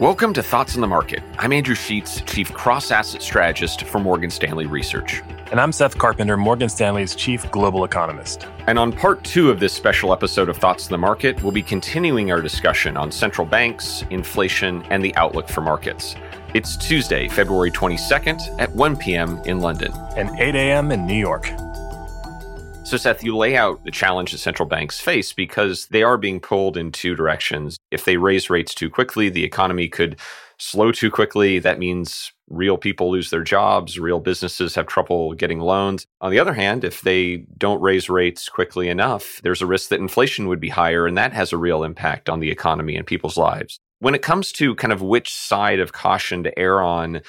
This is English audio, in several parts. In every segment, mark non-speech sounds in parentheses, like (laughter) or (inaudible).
Welcome to Thoughts on the Market. I'm Andrew Sheets, Chief Cross Asset Strategist for Morgan Stanley Research. And I'm Seth Carpenter, Morgan Stanley's Chief Global Economist. And on part two of this special episode of Thoughts on the Market, we'll be continuing our discussion on central banks, inflation, and the outlook for markets. It's Tuesday, February 22nd at 1 p.m. in London. And 8 a.m. in New York. So, Seth, you lay out the challenge that central banks face because they are being pulled in two directions. If they raise rates too quickly, the economy could slow too quickly. That means real people lose their jobs, real businesses have trouble getting loans. On the other hand, if they don't raise rates quickly enough, there's a risk that inflation would be higher, and that has a real impact on the economy and people's lives. When it comes to kind of which side of caution to err on,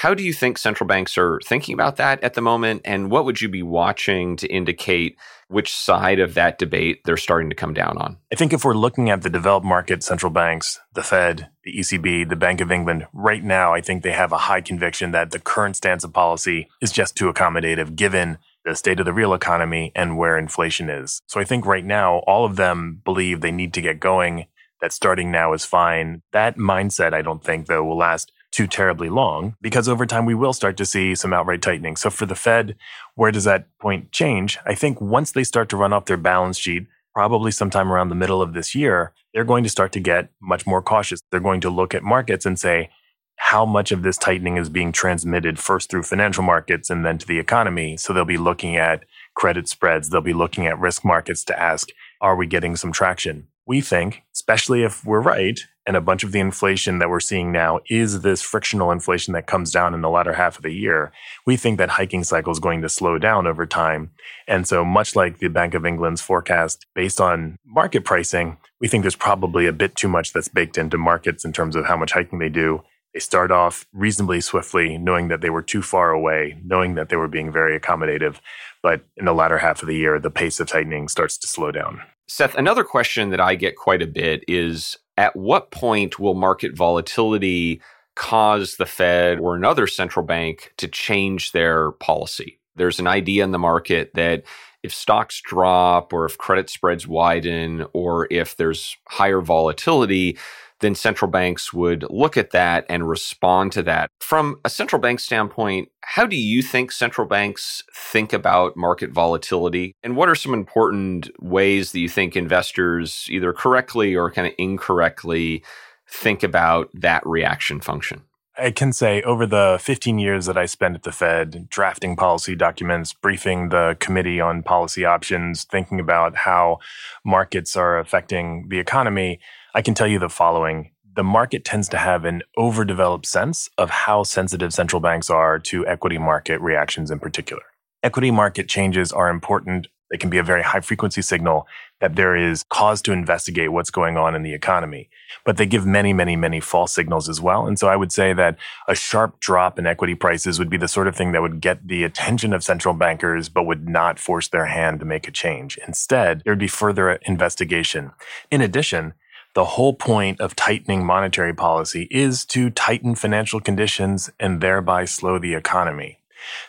how do you think central banks are thinking about that at the moment? And what would you be watching to indicate which side of that debate they're starting to come down on? I think if we're looking at the developed market central banks, the Fed, the ECB, the Bank of England, right now, I think they have a high conviction that the current stance of policy is just too accommodative given the state of the real economy and where inflation is. So I think right now, all of them believe they need to get going, that starting now is fine. That mindset, I don't think, though, will last too terribly long because over time we will start to see some outright tightening. So for the Fed, where does that point change? I think once they start to run off their balance sheet, probably sometime around the middle of this year, they're going to start to get much more cautious. They're going to look at markets and say, how much of this tightening is being transmitted first through financial markets and then to the economy. So they'll be looking at credit spreads. They'll be looking at risk markets to ask, are we getting some traction? We think, especially if we're right, and a bunch of the inflation that we're seeing now is this frictional inflation that comes down in the latter half of the year. We think that hiking cycle is going to slow down over time. And so, much like the Bank of England's forecast based on market pricing, we think there's probably a bit too much that's baked into markets in terms of how much hiking they do. They start off reasonably swiftly, knowing that they were too far away, knowing that they were being very accommodative. But in the latter half of the year, the pace of tightening starts to slow down. Seth, another question that I get quite a bit is at what point will market volatility cause the Fed or another central bank to change their policy? There's an idea in the market that if stocks drop or if credit spreads widen or if there's higher volatility, then central banks would look at that and respond to that. From a central bank standpoint, how do you think central banks think about market volatility? And what are some important ways that you think investors either correctly or kind of incorrectly think about that reaction function? I can say over the 15 years that I spent at the Fed drafting policy documents, briefing the committee on policy options, thinking about how markets are affecting the economy, I can tell you the following. The market tends to have an overdeveloped sense of how sensitive central banks are to equity market reactions in particular. Equity market changes are important. They can be a very high frequency signal that there is cause to investigate what's going on in the economy. But they give many, many, many false signals as well. And so I would say that a sharp drop in equity prices would be the sort of thing that would get the attention of central bankers, but would not force their hand to make a change. Instead, there would be further investigation. In addition, the whole point of tightening monetary policy is to tighten financial conditions and thereby slow the economy.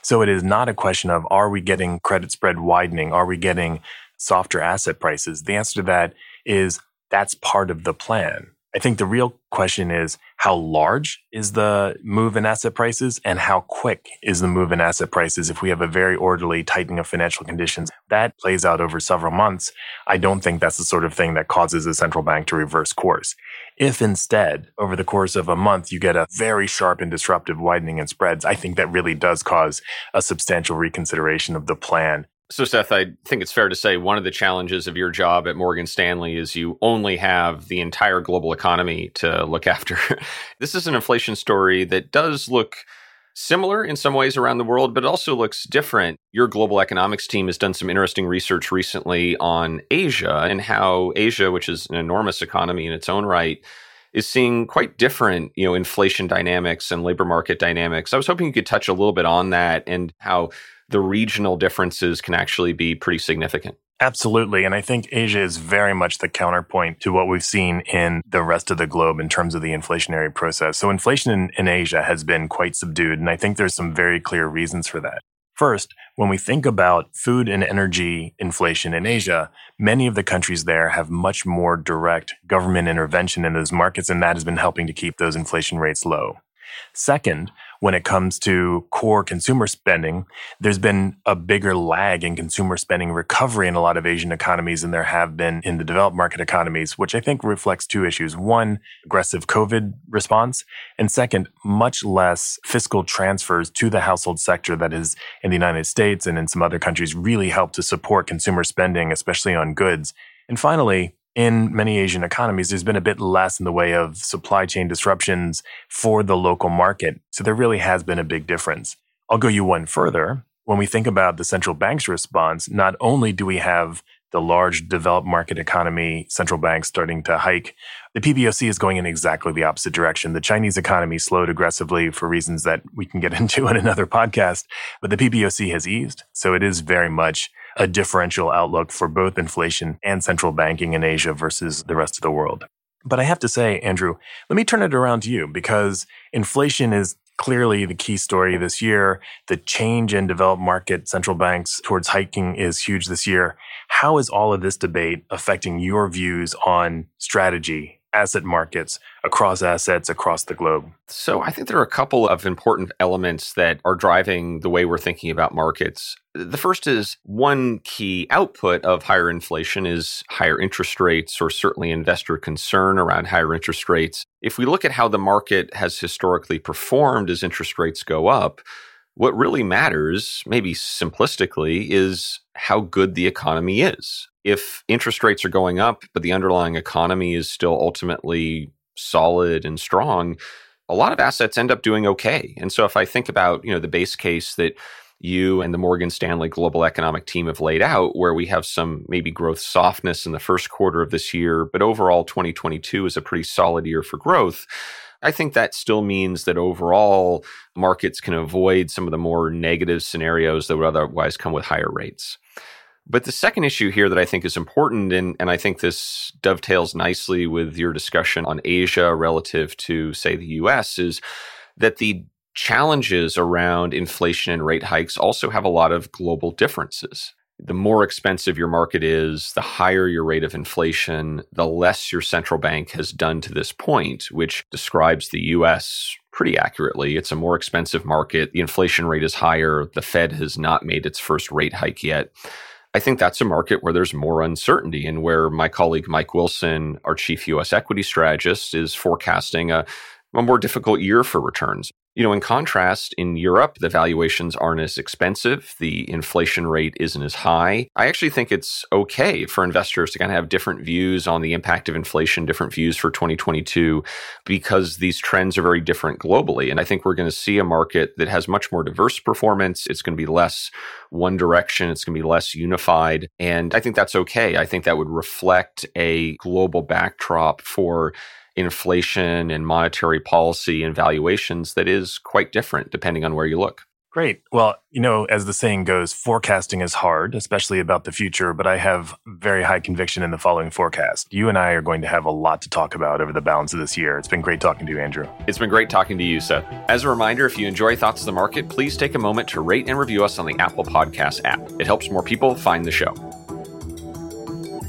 So it is not a question of are we getting credit spread widening? Are we getting softer asset prices? The answer to that is that's part of the plan. I think the real question is how large is the move in asset prices and how quick is the move in asset prices? If we have a very orderly tightening of financial conditions that plays out over several months. I don't think that's the sort of thing that causes a central bank to reverse course. If instead over the course of a month you get a very sharp and disruptive widening in spreads i think that really does cause a substantial reconsideration of the plan so, Seth, I think it's fair to say one of the challenges of your job at Morgan Stanley is you only have the entire global economy to look (laughs) after. this is an inflation story that does look similar in some ways around the world, but also looks different. Your global economics team has done some interesting research recently on Asia and how Asia, which is an enormous economy in its own right, is seeing quite different, you know, inflation dynamics and labor market dynamics. I was hoping you could touch a little bit on that and how the regional differences can actually be pretty significant. Absolutely. And I think Asia is very much the counterpoint to what we've seen in the rest of the globe in terms of the inflationary process. So inflation in, in, Asia has been quite subdued. And I think there's some very clear reasons for that. First, when we think about food and energy inflation in Asia, many of the countries there have much more direct government intervention in those markets, and that has been helping to keep those inflation rates low. Second, when it comes to core consumer spending, there's been a bigger lag in consumer spending recovery in a lot of Asian economies than there have been in the developed market economies, which I think reflects two issues. One, aggressive COVID response. And second, much less fiscal transfers to the household sector that is in the United States and in some other countries really helped to support consumer spending, especially on goods. And finally, in many Asian economies, there's been a bit less in the way of supply chain disruptions for the local market. So there really has been a big difference. I'll go you one further. When we think about the central bank's response, not only do we have the large developed market economy central banks starting to hike, the PBOC is going in exactly the opposite direction. The Chinese economy slowed aggressively for reasons that we can get (laughs) into in another podcast, but the PBOC has eased. So it is very much a differential outlook for both inflation and central banking in Asia versus the rest of the world. But I have to say, Andrew, let me turn it around to you because inflation is clearly the key story this year. The change in developed market central banks towards hiking is huge this year. How is all of this debate affecting your views on strategy asset markets across assets across the globe? So, I think there are a couple of important elements that are driving the way we're thinking about markets. The first is one key output of higher inflation is higher interest rates, or certainly investor concern around higher interest rates. If we look at how the market has historically performed as interest rates go up, what really matters, maybe simplistically, is how good the economy is if interest rates are going up, but the underlying economy is still ultimately solid and strong, a lot of assets end up doing okay. And so if I think about, you know, the base case that you and the Morgan Stanley Global Economic Team have laid out, where we have some maybe growth softness in the first quarter of this year, but overall 2022 is a pretty solid year for growth. I think that still means that overall markets can avoid some of the more negative scenarios that would otherwise come with higher rates. But the second issue here that I think is important, and, and I think this dovetails nicely with your discussion on Asia relative to, say, the US, is that the challenges around inflation and rate hikes also have a lot of global differences. The more expensive your market is, the higher your rate of inflation, the less your central bank has done to this point, which describes the US pretty accurately. It's a more expensive market. The inflation rate is higher. The Fed has not made its first rate hike yet. I think that's a market where there's more uncertainty and where my colleague Mike Wilson, our chief US equity strategist, is forecasting a, a more difficult year for returns. You know, in contrast, in Europe, the valuations aren't as expensive. The inflation rate isn't as high. I actually think it's okay for investors to kind of have different views on the impact of inflation, different views for 2022, because these trends are very different globally. And I think we're going to see a market that has much more diverse performance. It's going to be less one direction. It's going to be less unified. And I think that's okay. I think that would reflect a global backdrop for inflation and monetary policy and valuations that is quite different depending on where you look. Great. Well, you know, as the saying goes, forecasting is hard, especially about the future, but I have very high conviction in the following forecast. You and I are going to have a lot to talk about over the balance of this year. It's been great talking to you, Andrew. It's been great talking to you, Seth. As a reminder, if you enjoy Thoughts of the Market, please take a moment to rate and review us on the Apple Podcast app. It helps more people find the show.